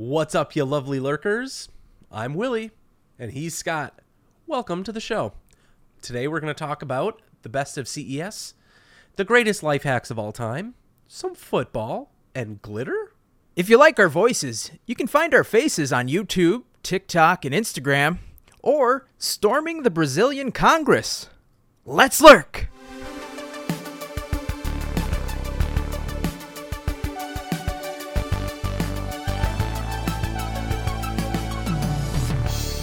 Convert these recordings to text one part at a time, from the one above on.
What's up, you lovely lurkers? I'm Willie, and he's Scott. Welcome to the show. Today we're going to talk about the best of CES, the greatest life hacks of all time, some football, and glitter. If you like our voices, you can find our faces on YouTube, TikTok, and Instagram, or storming the Brazilian Congress. Let's lurk!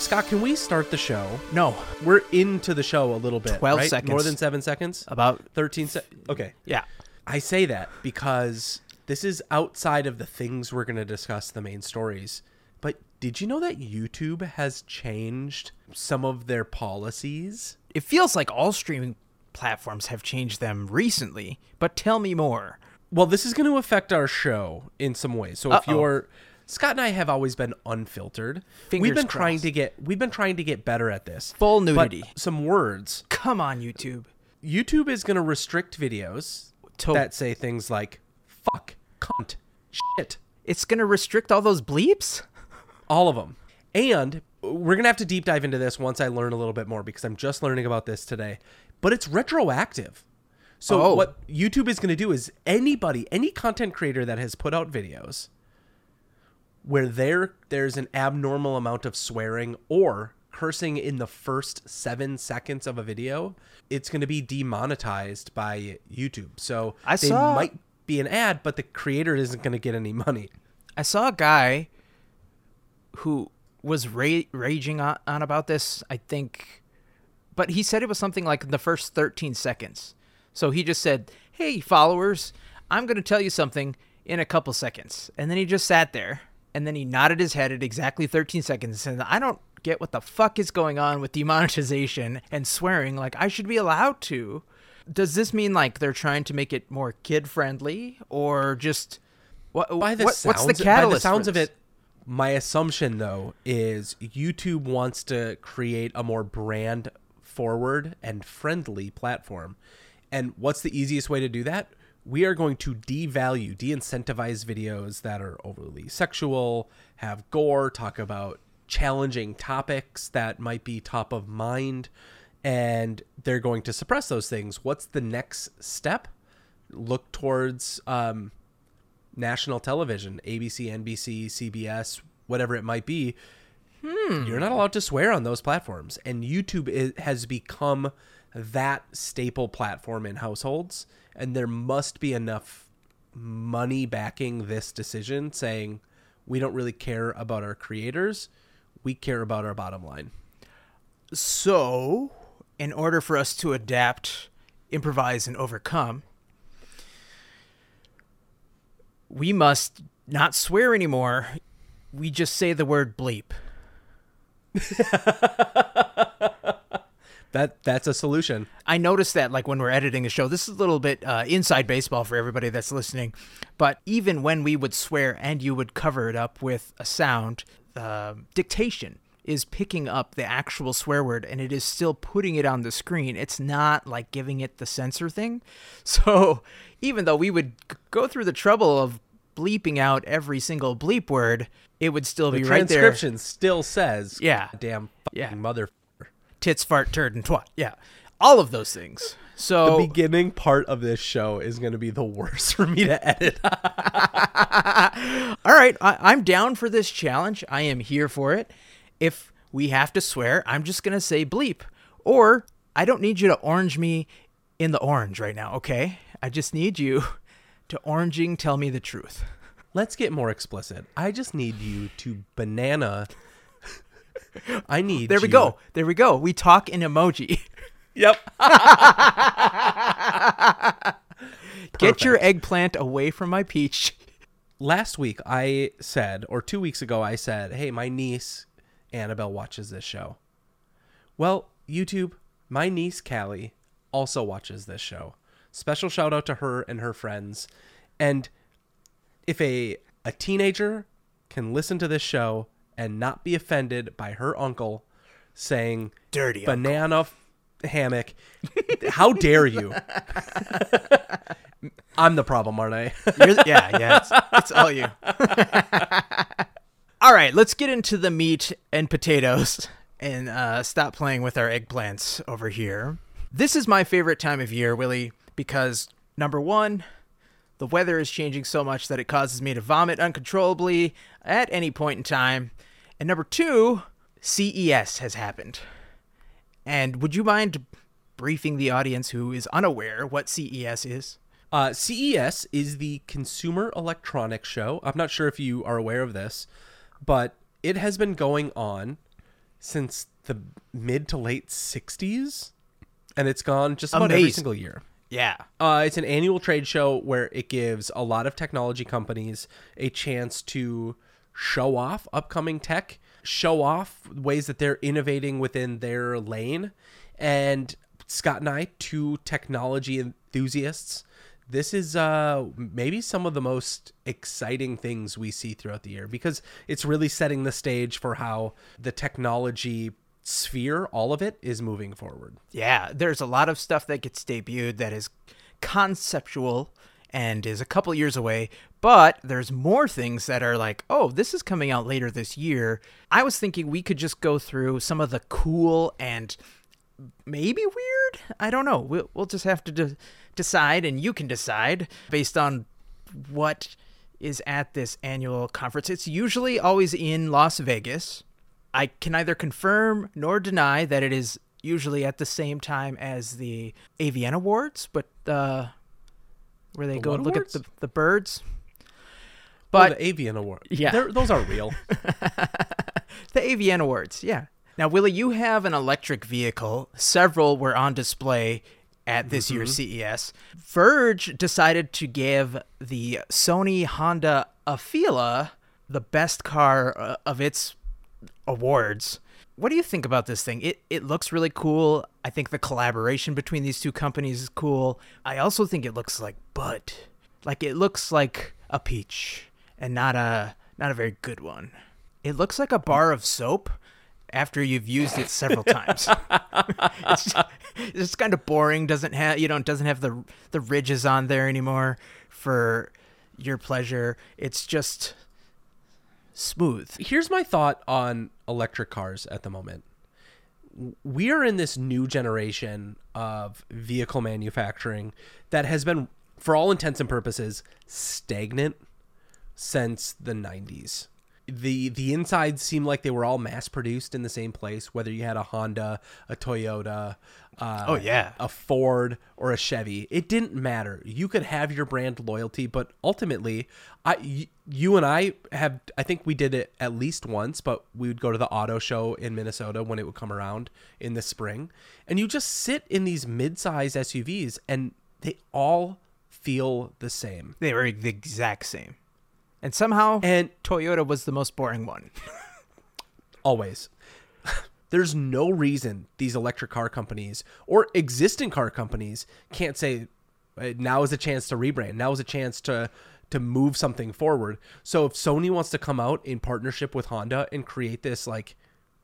Scott, can we start the show? No, We're into the show a little bit. 12 right? seconds. More than seven seconds? about 13 seconds. Okay. yeah. I say that because this is outside of the things we're going to discuss, the main stories. But did you know that YouTube has changed some of their policies? It feels like all streaming platforms have changed them recently, but tell me more. Well, this is going to affect our show in some ways. So if Uh-oh. you're Scott and I have always been unfiltered. Fingers we've been trying to get we've been trying to get better at this. Full nudity. some words. Come on, YouTube. YouTube is going to restrict videos To- that say things like fuck, cunt, shit, It's gonna restrict all those bleeps? all of them. And we're going to have to deep dive into this once I learn a little bit more because I'm just learning about this today. But it's retroactive. So Oh. what YouTube is going to do is anybody, any content creator that has put out videos where there there's an abnormal amount of swearing or cursing in the first 7 seconds of a video, it's going to be demonetized by YouTube. So I they saw- might be an ad, but the creator isn't going to get any money. I saw a guy who was ra- raging on, on about this, I think, but he said it was something like the first 13 seconds. So he just said, Hey, followers, I'm going to tell you something in a couple seconds. And then he just sat there and then he nodded his head at exactly 13 seconds and said, I don't get what the fuck is going on with demonetization and swearing. Like, I should be allowed to. Does this mean like they're trying to make it more kid friendly or just. What, by the what- sounds, what's the by catalyst? the for sounds of it, my assumption though is YouTube wants to create a more brand forward and friendly platform. And what's the easiest way to do that? We are going to devalue, de-incentivize videos that are overly sexual, have gore, talk about challenging topics that might be top of mind, and they're going to suppress those things. What's the next step? Look towards um, national television, ABC, NBC, CBS, whatever it might be, you're not allowed to swear on those platforms. And YouTube i has become that staple platform in households. And there must be enough money backing this decision saying, we don't really care about our creators, we care about our bottom line. So, in order for us to adapt, improvise, and overcome, we must not swear anymore. We just say the word bleep. That that's a solution. I noticed that, like when we're editing the show, this is a little bit uh, inside baseball for everybody that's listening. But even when we would swear and you would cover it up with a sound, uh, dictation is picking up the actual swear word and it is still putting it on the screen. It's not like giving it the censor thing. So even though we would go through the trouble of bleeping out every single bleep word, it would still The be right there. transcription still says, Yeah. damn fucking Yeah. mother. Tits, fart, turd, and twat. Yeah. All of those things. So The beginning part of this show is going to be the worst for me to edit. All right, I, I'm down for this challenge. I am here for it. If we have to swear, I'm just gonna say bleep, or I don't need you to orange me in the orange right now. Okay, I just need you to oranging tell me the truth. Let's get more explicit. I just need you to banana. I need. There we you- go. There we go. We talk in emoji. Yep. Get your eggplant away from my peach. Last week I said, or two weeks ago I said, "Hey, my niece Annabelle watches this show." Well, YouTube, my niece Callie also watches this show. Special shout out to her and her friends. And if a a teenager can listen to this show and not be offended by her uncle saying Dirty banana f- hammock, how dare you? I'm the problem, aren't I? Yeah, yeah. It's, it's all you. All right, let's get into the meat and potatoes and uh, stop playing with our eggplants over here. This is my favorite time of year, Willie, because number one, the weather is changing so much that it causes me to vomit uncontrollably at any point in time. And number two, CES has happened. And would you mind briefing the audience who is unaware what CES is? Uh, CES is the Consumer Electronics Show. I'm not sure if you are aware of this, but it has been going on since the mid to late 60s, and it's gone just about every single year. Yeah. Uh, it's an annual trade show where it gives a lot of technology companies a chance to show off upcoming tech, show off ways that they're innovating within their lane. And Scott and I, two technology enthusiasts, this is uh, maybe some of the most exciting things we see throughout the year because it's really setting the stage for how the technology sphere, all of it, is moving forward. Yeah, there's a lot of stuff that gets debuted that is conceptual and is a couple years away, but there's more things that are like, oh, this is coming out later this year. I was thinking we could just go through some of the cool and maybe weird. I don't know. We'll, we'll just have to de- decide, and you can decide based on what is at this annual conference. It's usually always in Las Vegas. I can neither confirm nor deny that it is usually at the same time as the AVN Awards, but uh, where they The go and look awards? at the, the birds. But But the Avian Award, Yeah. They're- those are real. The Avian Awards, yeah. Now, Willie, you have an electric vehicle. Several were on display at this year's CES. Verge decided to give the Sony Honda Afeela the best car uh, of its awards. What do you think about this thing? It it looks really cool. I think the collaboration between these two companies is cool. I also think it looks like bud. Like it looks like a peach and not a not a very good one. It looks like a bar of soap after you've used it several times. it's, just, it's just kind of boring. Doesn't have you know it doesn't have the the ridges on there anymore for your pleasure. It's just smooth. Here's my thought on electric cars at the moment. We are in this new generation of vehicle manufacturing that has been, for all intents and purposes, stagnant since the 90s. The the insides seem like they were all mass produced in the same place, whether you had a Honda, a Toyota, uh, Oh, yeah. a Ford or a Chevy. It didn't matter. You could have your brand loyalty, but ultimately, I, y- you and I have. I think we did it at least once, but we would go to the auto show in Minnesota when it would come around in the spring, and you just sit in these mid-size SUVs, and they all feel the same. They were the exact same. And somehow And Toyota was the most boring one. always. There's no reason these electric car companies or existing car companies can't say "Uh, now is a chance to rebrand. Now is a chance to to move something forward. So if Sony wants to come out in partnership with Honda and create this like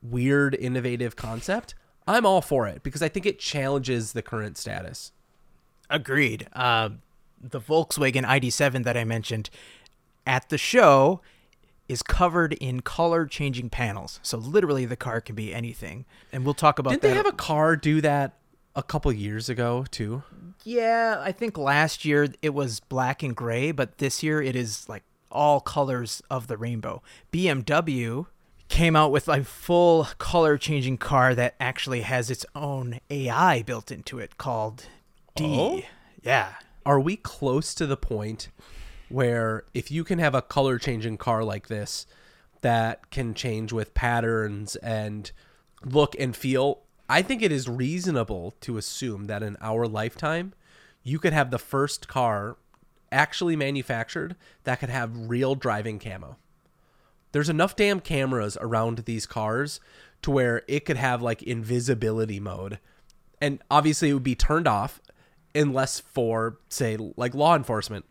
weird innovative concept, I'm all for it because I think it challenges the current status. Agreed. Uh, the Volkswagen ID7 that I mentioned at the show is covered in color changing panels. So literally the car can be anything. And we'll talk about Didn't that. they have a car do that a couple years ago too? Yeah, I think last year it was black and gray, but this year it is like all colors of the rainbow. BMW came out with a full color changing car that actually has its own AI built into it called Dee. Oh? Yeah. are we close to the point where if you can have a color changing car like this that can change with patterns and look and feel i think it is reasonable to assume that in our lifetime you could have the first car actually manufactured that could have real driving camo. There's enough damn cameras around these cars to where it could have like invisibility mode. And obviously it would be turned off unless for say like law enforcement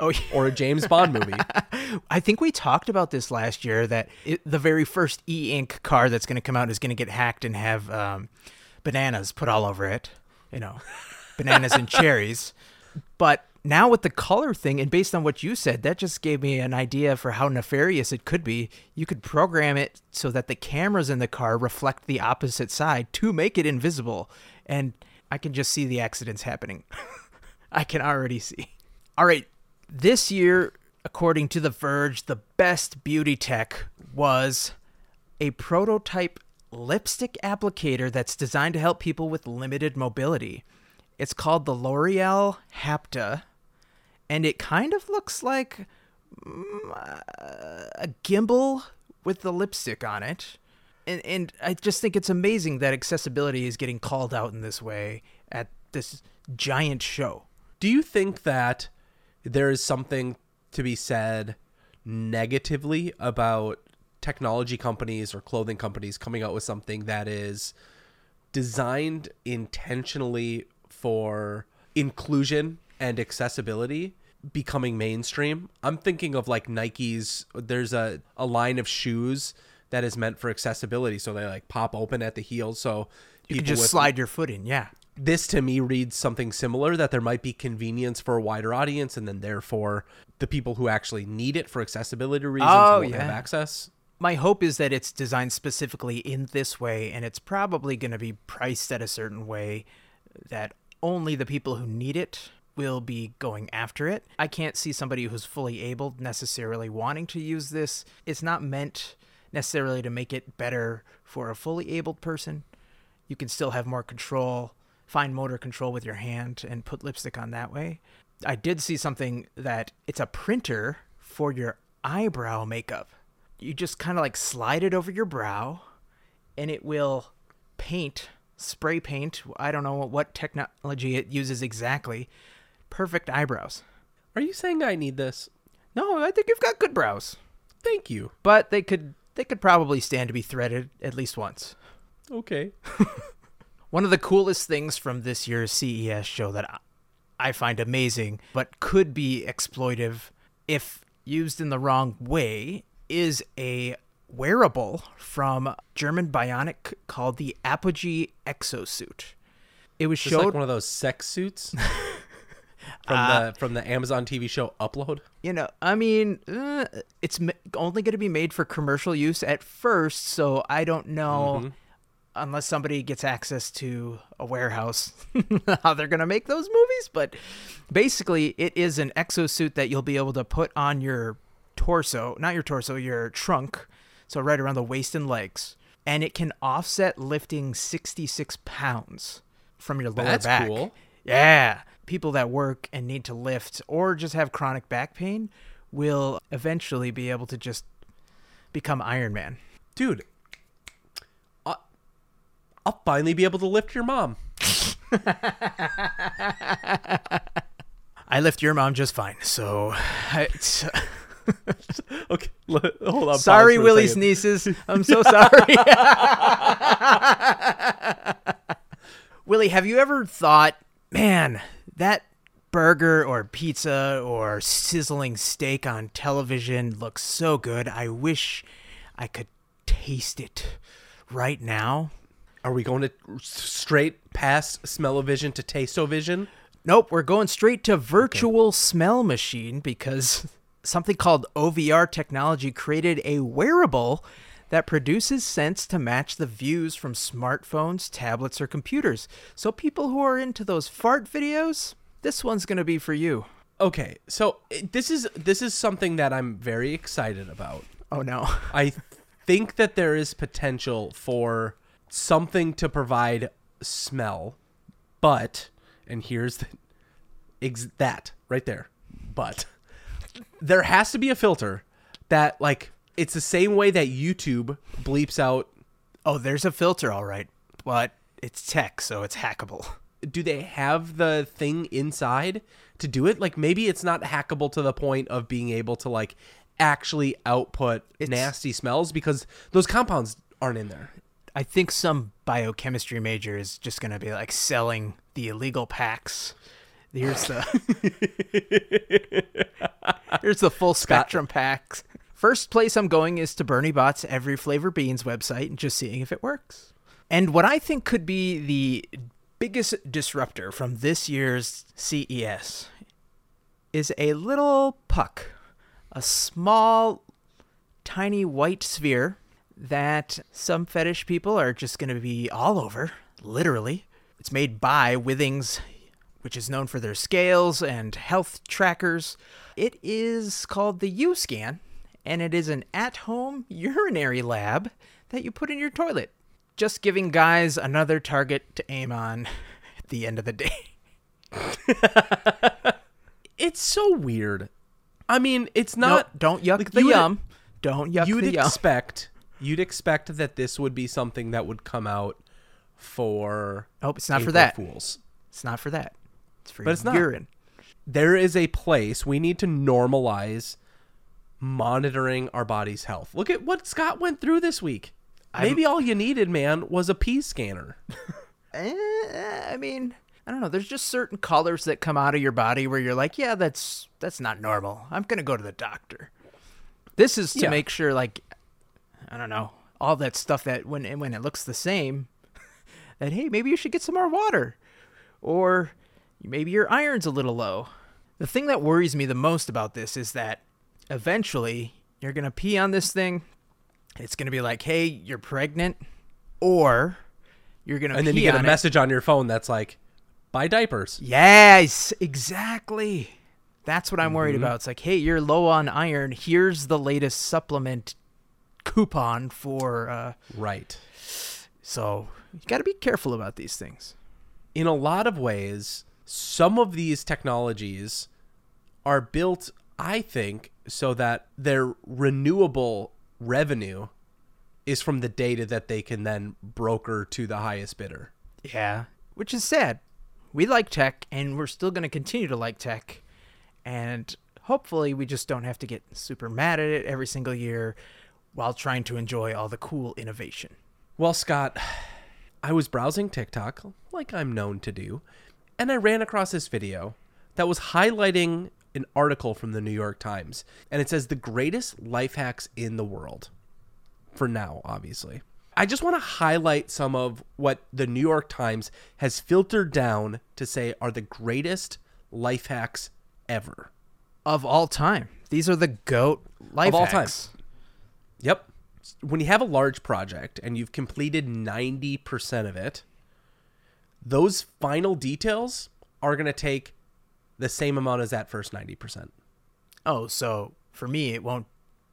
Oh, yeah. or a James Bond movie. I think we talked about this last year that it, the very first e-ink car that's going to come out is going to get hacked and have um, bananas put all over it. You know, bananas and cherries. But now with the color thing, and based on what you said, that just gave me an idea for how nefarious it could be. You could program it so that the cameras in the car reflect the opposite side to make it invisible. And I can just see the accidents happening. I can already see. All right. This year, according to The Verge, the best beauty tech was a prototype lipstick applicator that's designed to help people with limited mobility. It's called the L'Oreal Hapta, and it kind of looks like mm, a gimbal with the lipstick on it. And, and I just think it's amazing that accessibility is getting called out in this way at this giant show. Do you think that there is something to be said negatively about technology companies or clothing companies coming out with something that is designed intentionally for inclusion and accessibility becoming mainstream. I'm thinking of like Nike's there's a, a line of shoes that is meant for accessibility so they like pop open at the heel so you can just with, slide your foot in, yeah. This to me reads something similar that there might be convenience for a wider audience and then therefore the people who actually need it for accessibility reasons oh, won't yeah. have access. My hope is that it's designed specifically in this way and it's probably going to be priced at a certain way that only the people who need it will be going after it. I can't see somebody who's fully able necessarily wanting to use this. It's not meant necessarily to make it better for a fully abled person. You can still have more control, fine motor control with your hand, and put lipstick on that way. I did see something that it's a printer for your eyebrow makeup. You just kind of like slide it over your brow, and it will paint spray paint. I don't know what technology it uses exactly. Perfect eyebrows. Are you saying I need this? No, I think you've got good brows. Thank you. But they could they could probably stand to be threaded at least once. Okay. One of the coolest things from this year's CES show that I find amazing, but could be exploitive if used in the wrong way, is a wearable from German Bionic called the Apogee Exosuit. It was Just showed like one of those sex suits from uh, the from the Amazon TV show Upload. You know, I mean, uh, it's only going to be made for commercial use at first, so I don't know. Mm-hmm. Unless somebody gets access to a warehouse, how they're going to make those movies. But basically, it is an exosuit that you'll be able to put on your torso, not your torso, your trunk, so right around the waist and legs. And it can offset lifting 66 pounds from your lower That's back. cool. Yeah. People that work and need to lift or just have chronic back pain will eventually be able to just become Iron Man. Dude, I'll finally be able to lift your mom. I lift your mom just fine. So it's. okay, hold on. Sorry, Willie's nieces. I'm so sorry. Willie, have you ever thought, man, that burger or pizza or sizzling steak on television looks so good. I wish I could taste it right now. Are we going to straight past smell-o-vision to taste-o-vision? Nope, we're going straight to virtual okay. smell machine because something called OVR technology created a wearable that produces scents to match the views from smartphones, tablets, or computers. So people who are into those fart videos, this one's going to be for you. Okay, so eh, this is this is something that I'm very excited about. Oh no. I think that there is potential for something to provide smell, but and here's the, ex- that right there. But there has to be a filter that like it's the same way that YouTube bleeps out. Oh, there's a filter, all right, but it's tech, so it's hackable. Do they have the thing inside to do it? Like maybe it's not hackable to the point of being able to like actually output it's, nasty smells because those compounds aren't in there. I think some biochemistry major is just going to be like selling the illegal packs Here's the here's the full spectrum packs. First place I'm going is to Bertie Bott's Every Flavor Beans website and just seeing if it works. And what I think could be the biggest disruptor from this year's CES is a little puck, a small, tiny white sphere that some fetish people are just going to be all over, literally. It's made by Withings, which is known for their scales and health trackers. It is called the U Scan, and it is an at home urinary lab that you put in your toilet. Just giving guys another target to aim on at the end of the day. It's so weird. I mean, it's No, not. don't yuck like, the you yum. Don't yuck you'd the yum. expect you'd expect that this would be something that would come out for Oh, it's not for that. Fools. It's not for that. It's for But it's not. urine. There is a place we need to normalize monitoring our body's health. Look at what Scott went through this week. Maybe all you needed, man, was a pee scanner. Eh, I mean, I don't know. There's just certain colors that come out of your body where you're like, yeah, that's that's not normal. I'm gonna go to the doctor. This is to Yeah. make sure, like, I don't know, all that stuff that when when it looks the same, that hey, maybe you should get some more water, or maybe your iron's a little low. The thing that worries me the most about this is that eventually you're gonna pee on this thing. It's gonna be like, hey, you're pregnant, or you're gonna And then you get a it. message on your phone that's like, buy diapers. Yes, exactly. That's what I'm worried Mm-hmm. about. It's like, hey, you're low on iron. Here's the latest supplement coupon for. Uh, Right. so you got to be careful about these things. in a lot of ways, some of these technologies are built, I think, so that their renewable revenue is from the data that they can then broker to the highest bidder. Yeah, which is sad. We like tech, and we're still going to continue to like tech, and hopefully, we just don't have to get super mad at it every single year while trying to enjoy all the cool innovation. Well, Scott, I was browsing TikTok, like I'm known to do, and I ran across this video that was highlighting an article from the New York Times. And it says the greatest life hacks in the world. For now, obviously. I just want to highlight some of what the New York Times has filtered down to say are the greatest life hacks ever. Of all time, these are the goat life of all time. Yep. When you have a large project and you've completed 90% of it, those final details are going to take the same amount as that first 90%. Oh, so for me, it won't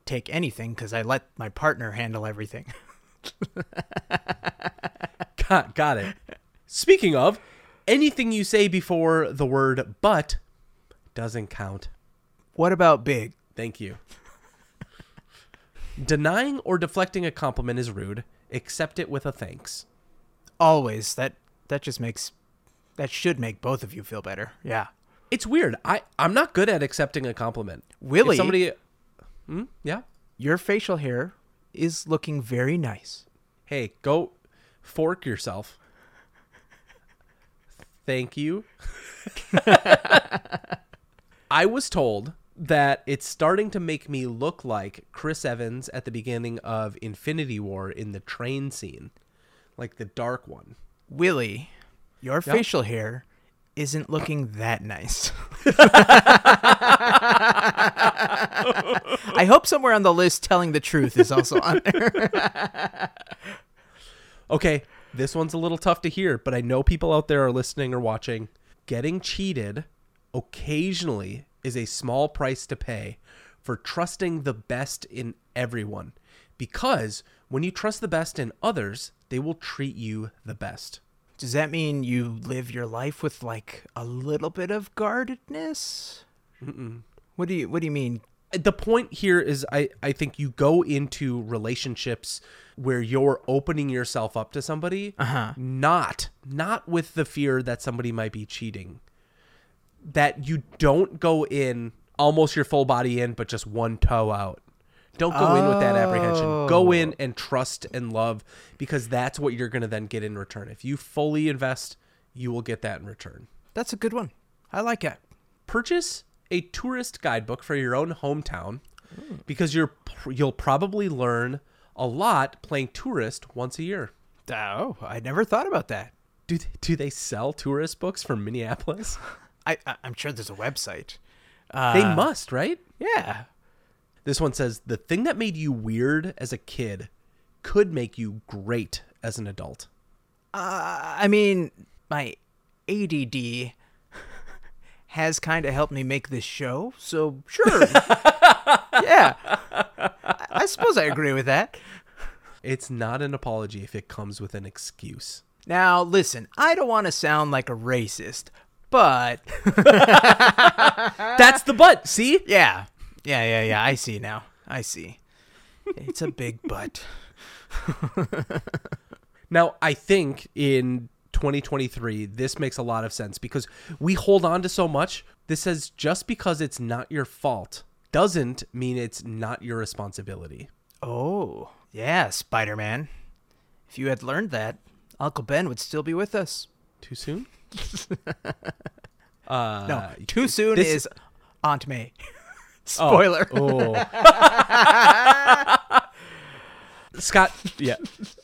take anything because I let my partner handle everything. Got, got it. Speaking of, anything you say before the word but doesn't count. what about big? Thank you. Denying or deflecting a compliment is rude. Accept it with a thanks. Always. That that just makes that should make both of you feel better. Yeah. It's weird. I, I'm not good at accepting a compliment. Willie, If somebody. Hmm? Yeah? your facial hair is looking very nice. hey, go fork yourself. Thank you. I was told that it's starting to make me look like Chris Evans at the beginning of Infinity War in the train scene, like the dark one. Willie, your Yeah. facial hair isn't looking that nice. I hope somewhere on the list telling the truth is also on there. Okay, this one's a little tough to hear, but I know people out there are listening or watching. Getting cheated occasionally is a small price to pay for trusting the best in everyone. Because when you trust the best in others, they will treat you the best. Does that mean you live your life with like a little bit of guardedness? What do you What do you mean? the point here is I, I think you go into relationships where you're opening yourself up to somebody Uh-huh. not not with the fear that somebody might be cheating that you don't go in almost your full body in but just one toe out don't go in with that apprehension go oh. in and trust and love because that's what you're going to then get in return if you fully invest you will get that in return That's a good one. I like it. purchase a tourist guidebook for your own hometown because you're you'll probably learn a lot playing tourist once a year. Oh, I never thought about that. Do they, do they sell tourist books from Minneapolis? I, I I'm sure there's a website, Uh, they must, right? Yeah. This one says the thing that made you weird as a kid could make you great as an adult. Uh, I mean, my ADD has kind of helped me make this show, so sure. yeah. I, I suppose I agree with that. It's not an apology if it comes with an excuse. Now, listen, I don't want to sound like a racist, but That's the butt. See? yeah. Yeah, yeah, yeah. I see now. I see. It's a big butt. Now, I think in 2023, this makes a lot of sense because we hold on to so much. This says just because it's not your fault doesn't mean it's not your responsibility. Oh, yeah, Spider Man. If you had learned that, Uncle Ben would still be with us. Too soon? uh, No, too soon this- is Aunt May. Spoiler. Oh. Scott, yeah.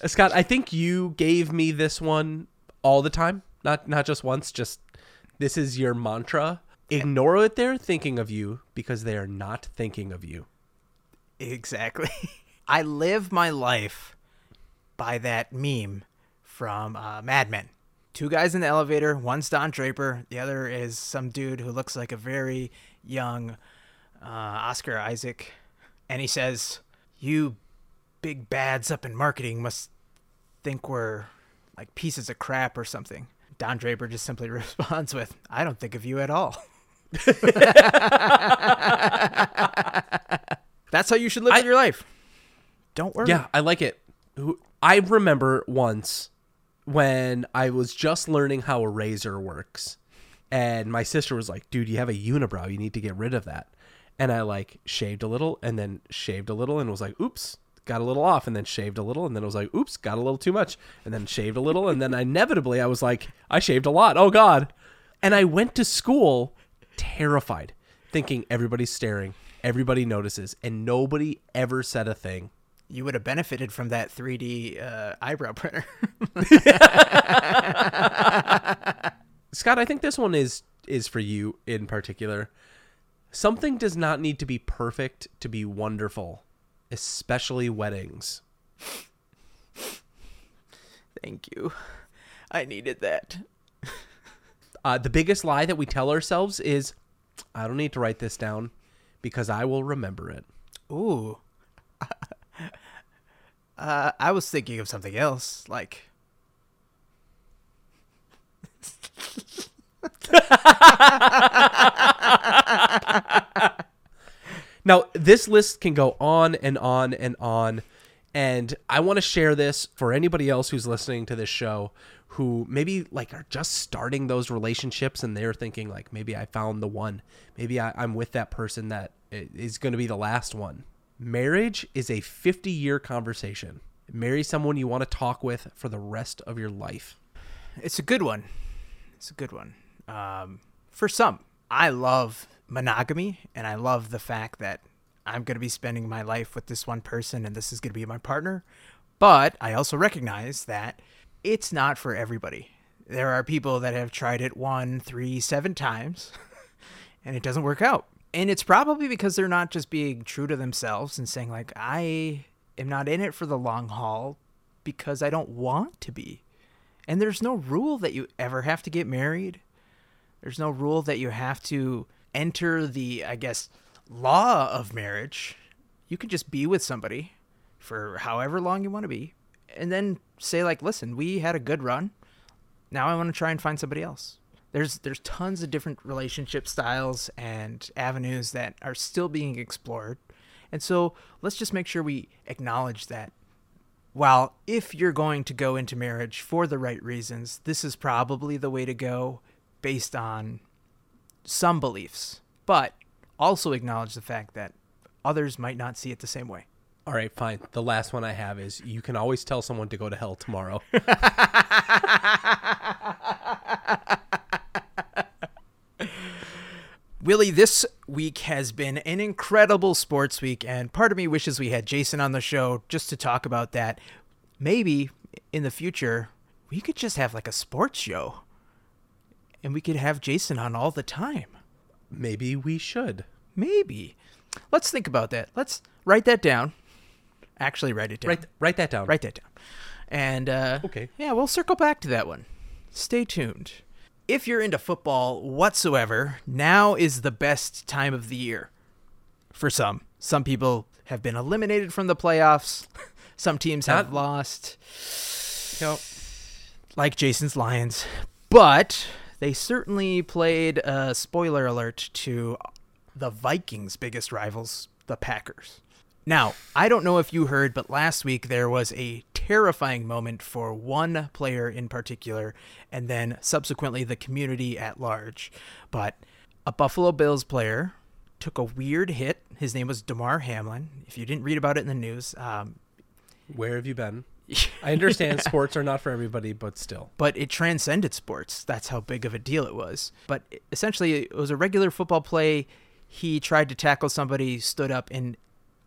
Scott, I think you gave me this one all the time. Not not just once, just this is your mantra. Ignore what they're thinking of you because they are not thinking of you. Exactly. I live my life by that meme from uh, Mad Men. Two guys in the elevator. One's Don Draper. The other is some dude who looks like a very young uh, Oscar Isaac. And he says, You big bads up in marketing must think we're like pieces of crap or something. Don Draper just simply responds with, I don't think of you at all. That's how you should live I- your life. Don't worry. Yeah, I like it. I remember once when I was just learning how a razor works, and my sister was like, "Dude, you have a unibrow. You need to get rid of that." And I like shaved a little, and then shaved a little, and was like, "Oops." Got a little off and then shaved a little and then it was like, oops, got a little too much and then shaved a little and then inevitably I was like, I shaved a lot. Oh God. And I went to school terrified, thinking everybody's staring, everybody notices, and nobody ever said a thing. You would have benefited from that 3D uh, eyebrow printer. Scott, I think this one is is for you in particular. Something does not need to be perfect to be wonderful, especially weddings. Thank you. I needed that. Uh, the biggest lie that we tell ourselves is, "I don't need to write this down because I will remember it." Ooh. uh, I was thinking of something else, like Now, this list can go on and on and on. And I want to share this for anybody else who's listening to this show who maybe like are just starting those relationships and they're thinking like maybe I found the one. Maybe I, I'm with that person that is going to be the last one. Marriage is a 50 year conversation. Marry someone you want to talk with for the rest of your life. it's a good one. It's a good one. Um, for some, I love monogamy, and I love the fact that I'm going to be spending my life with this one person, and this is going to be my partner. But I also recognize that it's not for everybody. There are people that have tried it one, three, seven times, and it doesn't work out. And it's probably because they're not just being true to themselves and saying, like, I am not in it for the long haul because I don't want to be. And there's no rule that you ever have to get married. There's no rule that you have to enter the, I guess, law of marriage. You can just be with somebody for however long you want to be and then say like, "Listen, we had a good run. Now I want to try and find somebody else." There's there's tons of different relationship styles and avenues that are still being explored. And so, let's just make sure we acknowledge that while if you're going to go into marriage for the right reasons, this is probably the way to go based on some beliefs, but also acknowledge the fact that others might not see it the same way. All right, fine. The last one I have is you can always tell someone to go to hell tomorrow. Willie, this week has been an incredible sports week, and part of me wishes we had Jason on the show just to talk about that. Maybe in the future, we could just have like a sports show, and we could have Jason on all the time. maybe we should. Maybe. Let's think about that. Let's write that down. Actually, write it down. Write write that down. Write that down. And uh, Okay. yeah, we'll circle back to that one. Stay tuned. If you're into football whatsoever, now is the best time of the year. For some, some people have been eliminated from the playoffs. Some teams have Not- lost, Yep. like Jason's Lions, but they certainly played. Uh, spoiler alert to the Vikings' biggest rivals, the Packers. Now, I don't know if you heard, but last week there was a terrifying moment for one player in particular, and then subsequently the community at large. But a Buffalo Bills player took a weird hit. His name was Damar Hamlin. If you didn't read about it in the news, um, Where have you been? I understand sports are not for everybody, but still. but it transcended sports. That's how big of a deal it was. But essentially, it was a regular football play. He tried to tackle somebody, stood up, and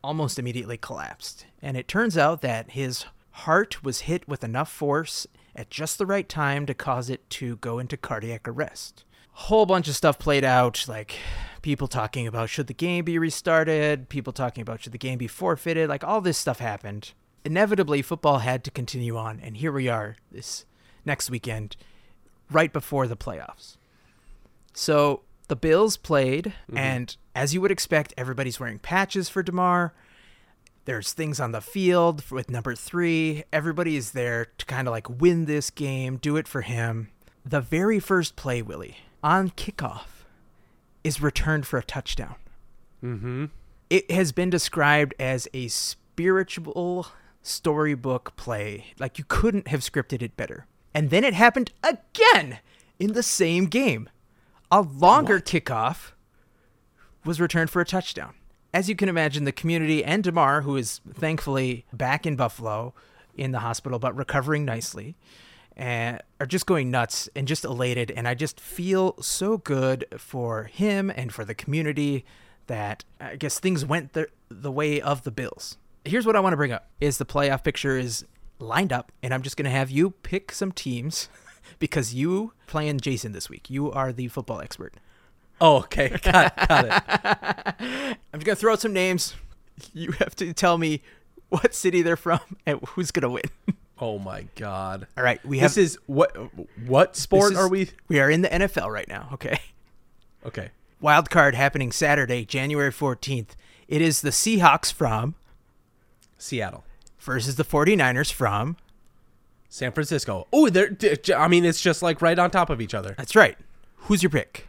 almost immediately collapsed. And it turns out that his heart was hit with enough force at just the right time to cause it to go into cardiac arrest. Whole bunch of stuff played out, like people talking about should the game be restarted, people talking about should the game be forfeited, like all this stuff happened. Inevitably, football had to continue on, and here we are this next weekend, right before the playoffs. So the Bills played, mm-hmm. and as you would expect, everybody's wearing patches for Damar. There's things on the field with number three. Everybody is there to kind of like win this game, do it for him. The very first play, Willie, on kickoff, is returned for a touchdown. Mm-hmm. It has been described as a spiritual storybook play. Like you couldn't have scripted it better. And then it happened again in the same game. A longer kickoff was returned for a touchdown. As you can imagine, the community and Damar, who is thankfully back in Buffalo in the hospital but recovering nicely, and are just going nuts and just elated. And I just feel so good for him and for the community that I guess things went the, the way of the Bills. Here's what I want to bring up is the playoff picture is lined up and I'm just going to have you pick some teams because you playing Jason this week. You are the football expert. Oh, okay. Got, got it. I'm just going to throw out some names. You have to tell me what city they're from and who's going to win. Oh my god. All right, we have This is what what sport this are we? We are in the NFL right now, okay? Okay. Wild card happening Saturday, January 14th. It is the Seahawks from Seattle. versus the 49ers from. San Francisco. Oh, they're I mean it's just like right on top of each other. That's right. Who's your pick?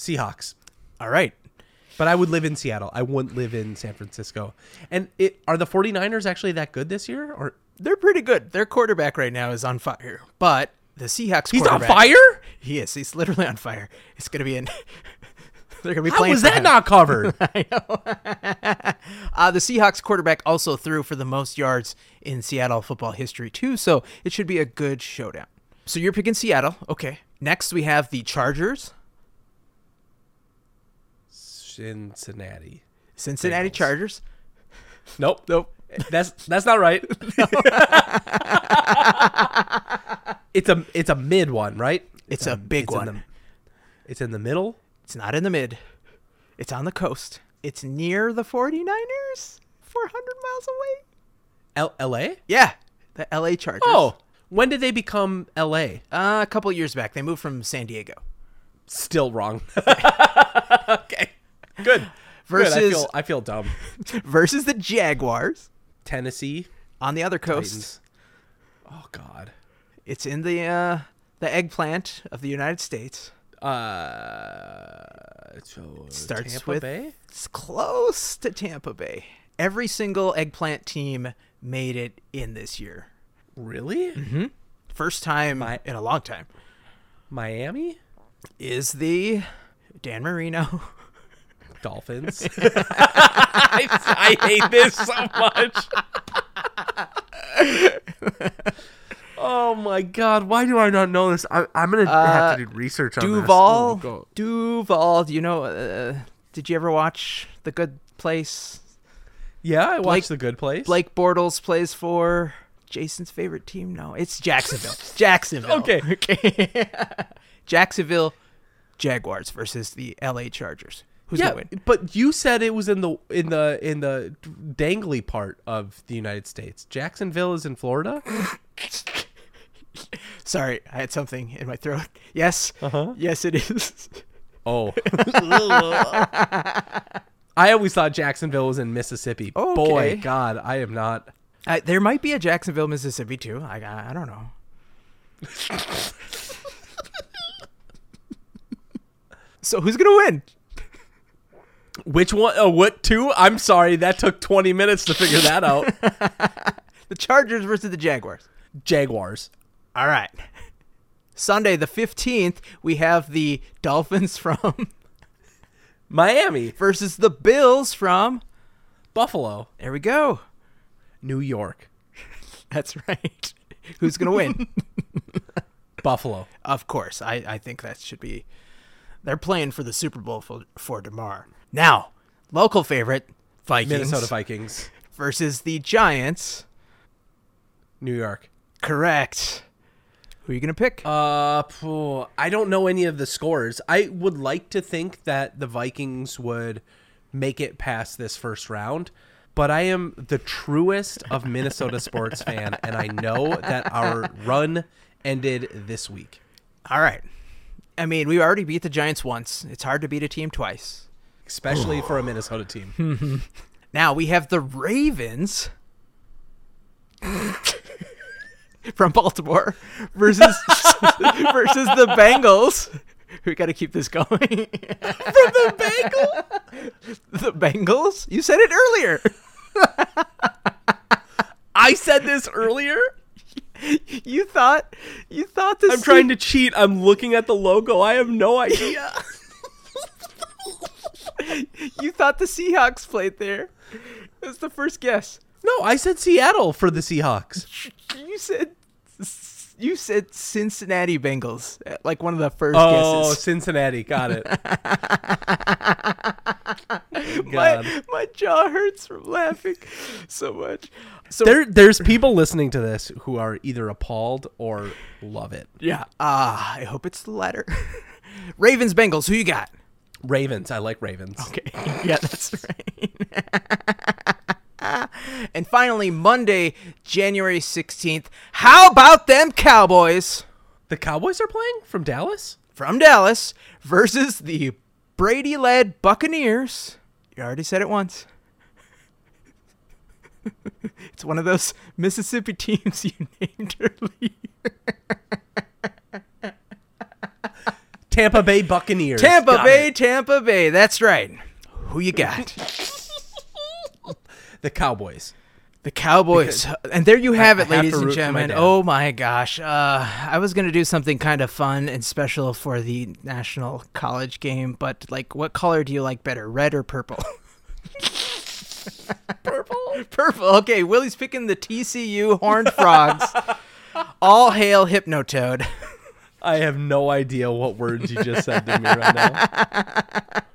Seahawks. All right. But I would live in Seattle. I wouldn't live in San Francisco. And it are the 49ers actually that good this year or They're pretty good. Their quarterback right now is on fire. But the Seahawks He's on fire? He is. He's literally on fire. It's going to be in They're going to be How was that not covered? I know. uh, the Seahawks quarterback also threw for the most yards in Seattle football history, too, so it should be a good showdown. So you're picking Seattle. Okay. Next, we have the Chargers, Cincinnati. Cincinnati Bengals. Chargers. Nope. Nope. That's that's not right. it's a it's a mid one, right? It's a big it's in one. the- it's in the middle. It's not in the mid, it's on the coast. It's near the 49ers, 400 miles away. L- L.A. Yeah, the LA Chargers. Oh, when did they become L.A.? Uh, a couple years back, they moved from San Diego. Still wrong. okay, good. Versus Good. I feel I feel dumb. versus the Jaguars Tennessee on the other coast. Titans. Oh God. It's in the uh, the eggplant of the United States. Uh, so Starts Tampa with- Bay. It's close to Tampa Bay. Every single eggplant team made it in this year. Really? Hmm. First time My- in a long time. Miami Is the Dan Marino. Dolphins. I, I hate this so much. oh my god! Why do I not know this? I, I'm gonna have to do research on this. Oh Duval. Duval. Do you know? Uh, did you ever watch The Good Place? Yeah, I watched Blake- The Good Place. Blake Bortles plays for Jason's favorite team. No, it's Jacksonville. Jacksonville. Okay. Okay. Jacksonville Jaguars versus the LA Chargers. Who's yeah, gonna win? but you said it was in the in the in the dangly part of the United States. Jacksonville is in Florida. Sorry, I had something in my throat. Yes, Uh-huh. yes, it is. Oh. I always thought Jacksonville was in Mississippi. Okay. Boy, God, I am not. I, there might be a Jacksonville, Mississippi too. I I, I don't know. so who's gonna win? Which one? Oh, what two? I'm sorry, that took 20 minutes to figure that out. The Chargers versus the Jaguars. Jaguars. All right. Sunday the 15th, we have the Dolphins from Miami, versus the Bills from Buffalo, There we go. New York, That's right. Who's going to win? Buffalo. of course. I, I think that should be. They're playing for the Super Bowl for, for tomorrow. Now, local favorite Vikings Minnesota Vikings, versus the Giants. New York. Correct. Who are you going to pick? Uh, phew, I don't know any of the scores. I would like to think that the Vikings would make it past this first round, but I am the truest of Minnesota sports fan, and I know that our run ended this week. All right. I mean, we already beat the Giants once. It's hard to beat a team twice. Especially for a Minnesota team. Now we have the Ravens from Baltimore versus versus the Bengals. We got to keep this going. from the Bengals? the Bengals? You said it earlier. I said this earlier. You thought you thought this I'm trying to cheat. I'm looking at the logo. I have no idea. you thought the Seahawks played there. That's the first guess. no, I said Seattle for the Seahawks. You said you said Cincinnati Bengals, like one of the first Oh, guesses. Cincinnati. Got it. My, my jaw hurts from laughing so much. So There, there's people listening to this who are either appalled or love it. yeah, ah, I hope it's the latter. Ravens Bengals, who you got? Ravens. I like Ravens. Okay, yeah, that's right. and finally, Monday, January sixteenth. How about them Cowboys The Cowboys are playing from Dallas? from Dallas versus the Brady-led Buccaneers? You already said it once. it's one of those Mississippi teams you named earlier. Tampa Bay Buccaneers. Tampa Got Bay, it. Tampa Bay. That's right. Who you got? The Cowboys. The Cowboys. and there you have I it, have ladies to and for my gentlemen. Oh my gosh. Uh, I was going to do something kind of fun and special for the national college game, but like, what color do you like better, red or purple? Purple. purple. Okay, Willie's picking the TCU Horned Frogs. All hail Hypnotoad. I have no idea what words you just said to me right now.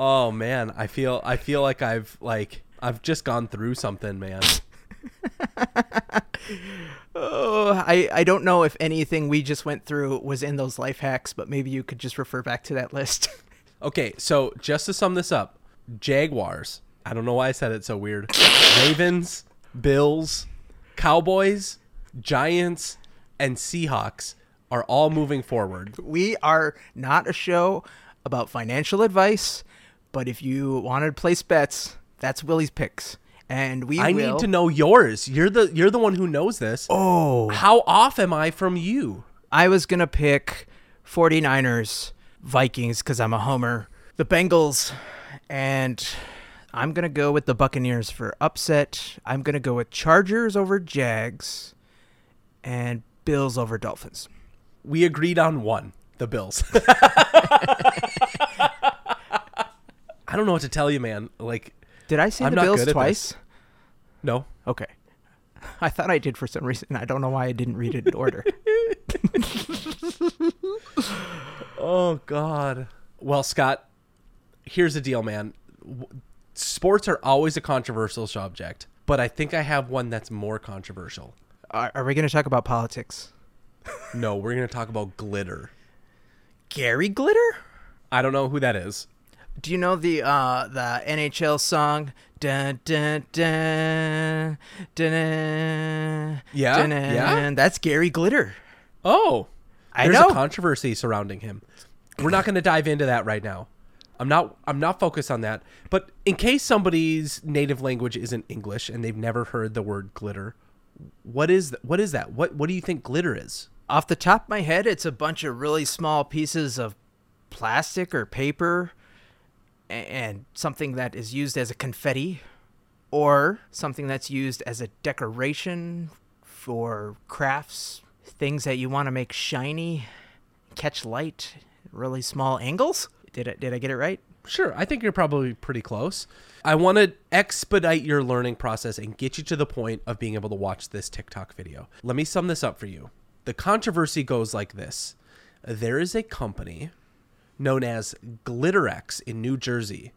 Oh man, I feel I feel like I've like I've just gone through something, man. Oh, I, I don't know if anything we just went through was in those life hacks, but maybe you could just refer back to that list. Okay, so just to sum this up, Jaguars. I don't know why I said it so weird. Ravens, Bills, Cowboys, Giants, and Seahawks are all moving forward. we are not a show about financial advice, but if you wanted to place bets, that's Willie's picks. And we I will. need to know yours. You're the you're the one who knows this. Oh. How off am I from you? I was going to pick 49ers, Vikings, because I'm a homer, the Bengals, and I'm going to go with the Buccaneers for upset. I'm going to go with Chargers over Jags and Bills over Dolphins. We agreed on one, the Bills. I don't know what to tell you, man. Like, Did I say I'm the Bills twice? no. Okay. I thought I did for some reason. I don't know why I didn't read it in order. Oh God. Well, Scott, here's the deal, man. Sports are always a controversial subject, but I think I have one that's more controversial. are, are we going to talk about politics? No, we're gonna talk about glitter. Gary Glitter? I don't know who that is. Do you know the uh the NHL song? Dun, dun, dun, dun, dun, Yeah, dun, yeah. That's Gary Glitter. Oh, I there's know. a controversy surrounding him. We're not going to dive into that right now. I'm not. I'm not focused on that. But in case somebody's native language isn't English and they've never heard the word glitter, what is th- what is that? What what do you think glitter is? Off the top of my head, it's a bunch of really small pieces of plastic or paper and something that is used as a confetti or something that's used as a decoration for crafts, things that you want to make shiny, catch light, really small angles. Did I, did I get it right? Sure, I think you're probably pretty close. I want to expedite your learning process and get you to the point of being able to watch this TikTok video. Let me sum this up for you. The controversy goes like this there is a company known as Glitterex in New Jersey.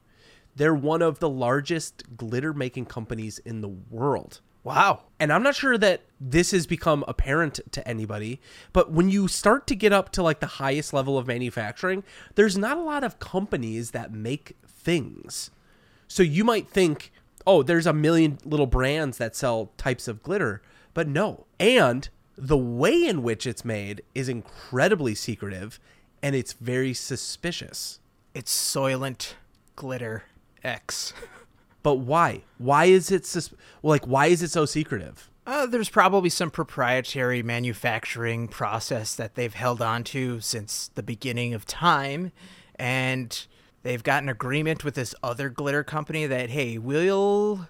They're one of the largest glitter making companies in the world. Wow. And I'm not sure that this has become apparent to anybody, but when you start to get up to like the highest level of manufacturing, there's not a lot of companies that make things. So you might think, oh, there's a million little brands that sell types of glitter, but no. And the way in which it's made is incredibly secretive and it's very suspicious. It's Soylent Glitter X. But why? Why is it sus- like why is it so secretive? Uh, there's probably some proprietary manufacturing process that they've held on to since the beginning of time. And they've got an agreement with this other glitter company that, hey, we'll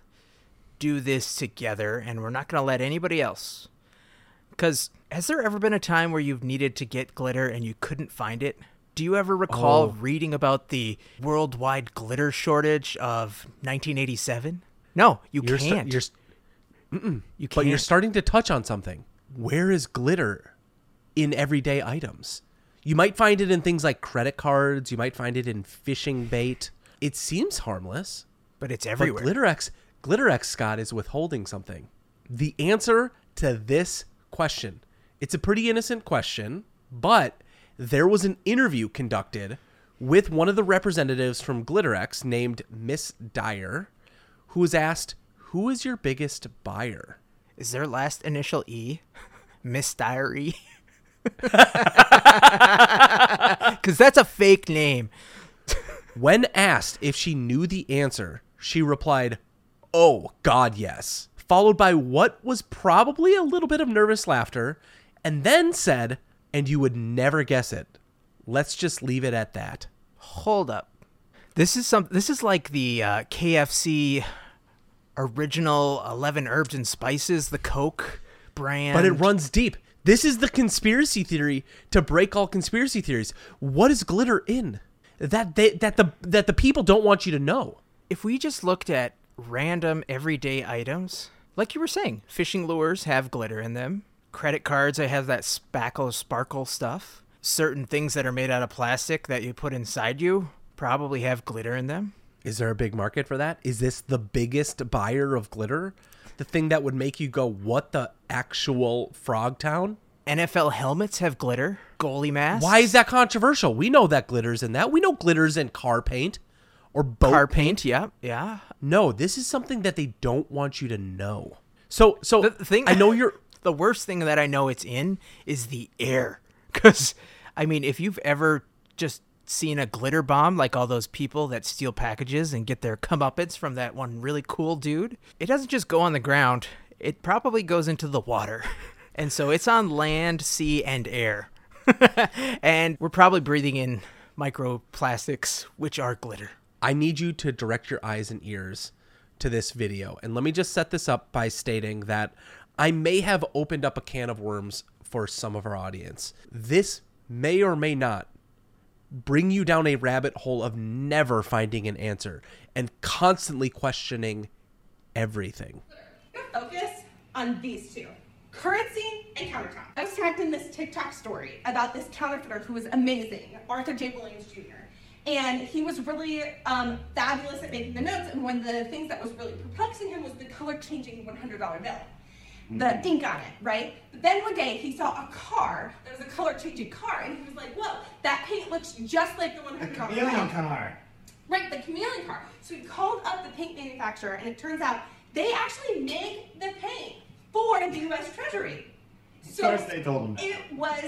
do this together and we're not going to let anybody else. Because has there ever been a time where you've needed to get glitter and you couldn't find it? Do you ever recall Oh. reading about the worldwide glitter shortage of 1987? No, you You're can't. you're you can't. But you're starting to touch on something. Where is glitter in everyday items? You might find it in things like credit cards. You might find it in fishing bait. It seems harmless, but it's everywhere. but. Glitterex, Glitterex Scott is withholding something. The answer to this question, it's a pretty innocent question, but there was an interview conducted with one of the representatives from Glitterex named Miss Dyer, who was asked, "Who is your biggest buyer?" Is their last initial E? Miss Diary? Because that's a fake name. When asked if she knew the answer, she replied, Oh, God, yes. Followed by what was probably a little bit of nervous laughter, and then said, And you would never guess it. Let's just leave it at that. Hold up. This is some. This is like the uh, KFC original Eleven Herbs and Spices, the Coke brand. But it runs deep. This is the conspiracy theory to break all conspiracy theories. What is glitter in? That they, that the that the people don't want you to know. if we just looked at random everyday items, like you were saying, fishing lures have glitter in them. Credit cards, they have that spackle sparkle stuff. Certain things that are made out of plastic that you put inside you probably have glitter in them. Is there a big market for that? Is this the biggest buyer of glitter? The thing that would make you go, what the actual frog town? NFL helmets have glitter. Goalie masks. Why is that controversial? We know that glitters in that. We know glitters in car paint or boat car paint? Yeah, yeah. No, this is something that they don't want you to know. So, so The thing I know you're. the worst thing that I know it's in is the air. Because, I mean, if you've ever just seen a glitter bomb, like all those people that steal packages and get their comeuppance from that one really cool dude, it doesn't just go on the ground, it probably goes into the water. And so it's on land, sea, and air. and we're probably breathing in microplastics, which are glitter. I need you to direct your eyes and ears to this video. And let me just set this up by stating that I may have opened up a can of worms for some of our audience. This may or may not bring you down a rabbit hole of never finding an answer and constantly questioning everything. focus on these two currency and countertop. I was tagged in this TikTok story about this counterfeiter who was amazing, Arthur J. Williams Jr. And he was really um, fabulous at making the notes. And one of the things that was really perplexing him was the color changing $100 bill. the ink on it, right? But then one day he saw a car. There was a color changing car, and he was like, "Whoa, that paint looks just like the one The from Color chameleon Car." car. Right, the chameleon car. So he called up the paint manufacturer, and it turns out they actually make the paint for the U.S. Treasury. So Of course they told him it was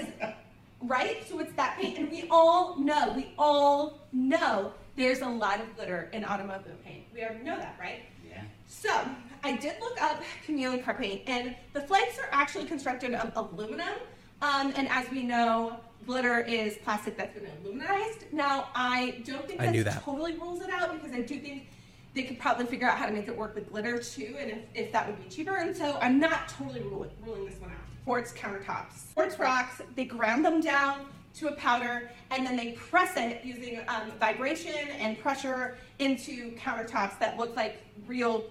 right. So it's that paint, and we all know, we all know, there's a lot of glitter in automobile paint. We already know that, right? Yeah. So I did look up chameleon car paint, and the flakes are actually constructed of aluminum. Um, and as we know, glitter is plastic that's been aluminized. Now I don't think I that totally rules it out because I do think they could probably figure out how to make it work with glitter too, and if, if that would be cheaper. And so I'm not totally ruling, ruling this one out. Quartz countertops. Quartz rocks, they ground them down to a powder, and then they press it using um, vibration and pressure into countertops that look like real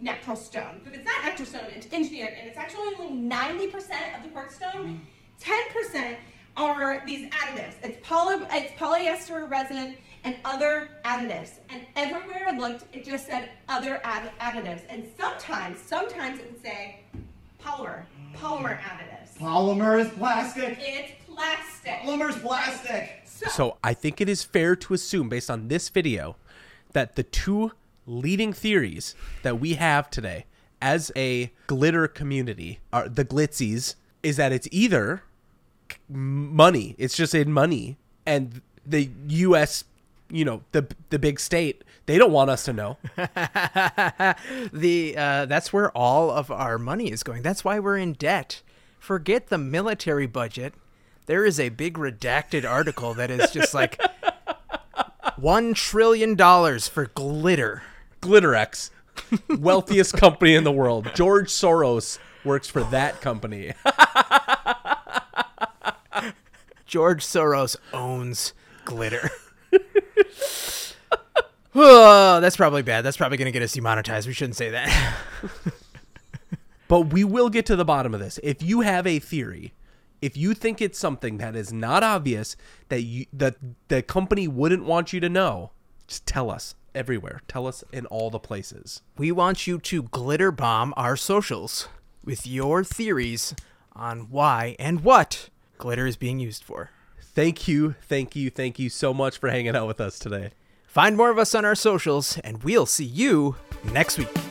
natural stone. But it's not natural stone, it's engineered, and it's actually only 90% of the quartz stone. 10% are these additives. It's, poly, it's polyester resin and other additives. And everywhere I looked, it just said other add- additives. And sometimes, sometimes it would say polymer, polymer additives. Polymer is plastic. It's plastic. Polymer's plastic. So I think it is fair to assume, based on this video, that the two leading theories that we have today as a glitter community, are the glitzies, is that it's either money, it's just in money, and the U.S., you know, the the big state, they don't want us to know. the uh, that's where all of our money is going. That's why we're in debt. Forget the military budget. There is a big redacted article that is just like one trillion dollars for glitter. Glitterex, wealthiest company in the world. George Soros works for that company. George Soros owns glitter. Oh, that's probably bad. That's probably going to get us demonetized. We shouldn't say that. But we will get to the bottom of this. If you have a theory, if you think it's something that is not obvious that you that the company wouldn't want you to know, just tell us everywhere. Tell us in all the places. we want you to glitter bomb our socials with your theories on why and what glitter is being used for. Thank you, thank you, thank you so much for hanging out with us today. Find more of us on our socials, and we'll see you next week.